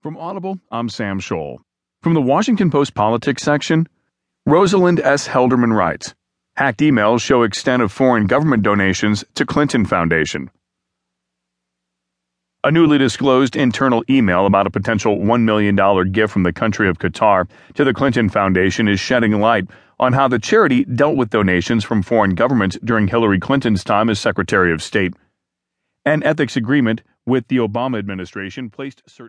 From Audible, I'm Sam Scholl. From the Washington Post Politics section, Rosalind S. Helderman writes Hacked emails show extent of foreign government donations to Clinton Foundation. A newly disclosed internal email about a potential $1 million gift from the country of Qatar to the Clinton Foundation is shedding light on how the charity dealt with donations from foreign governments during Hillary Clinton's time as Secretary of State. An ethics agreement with the Obama administration placed certain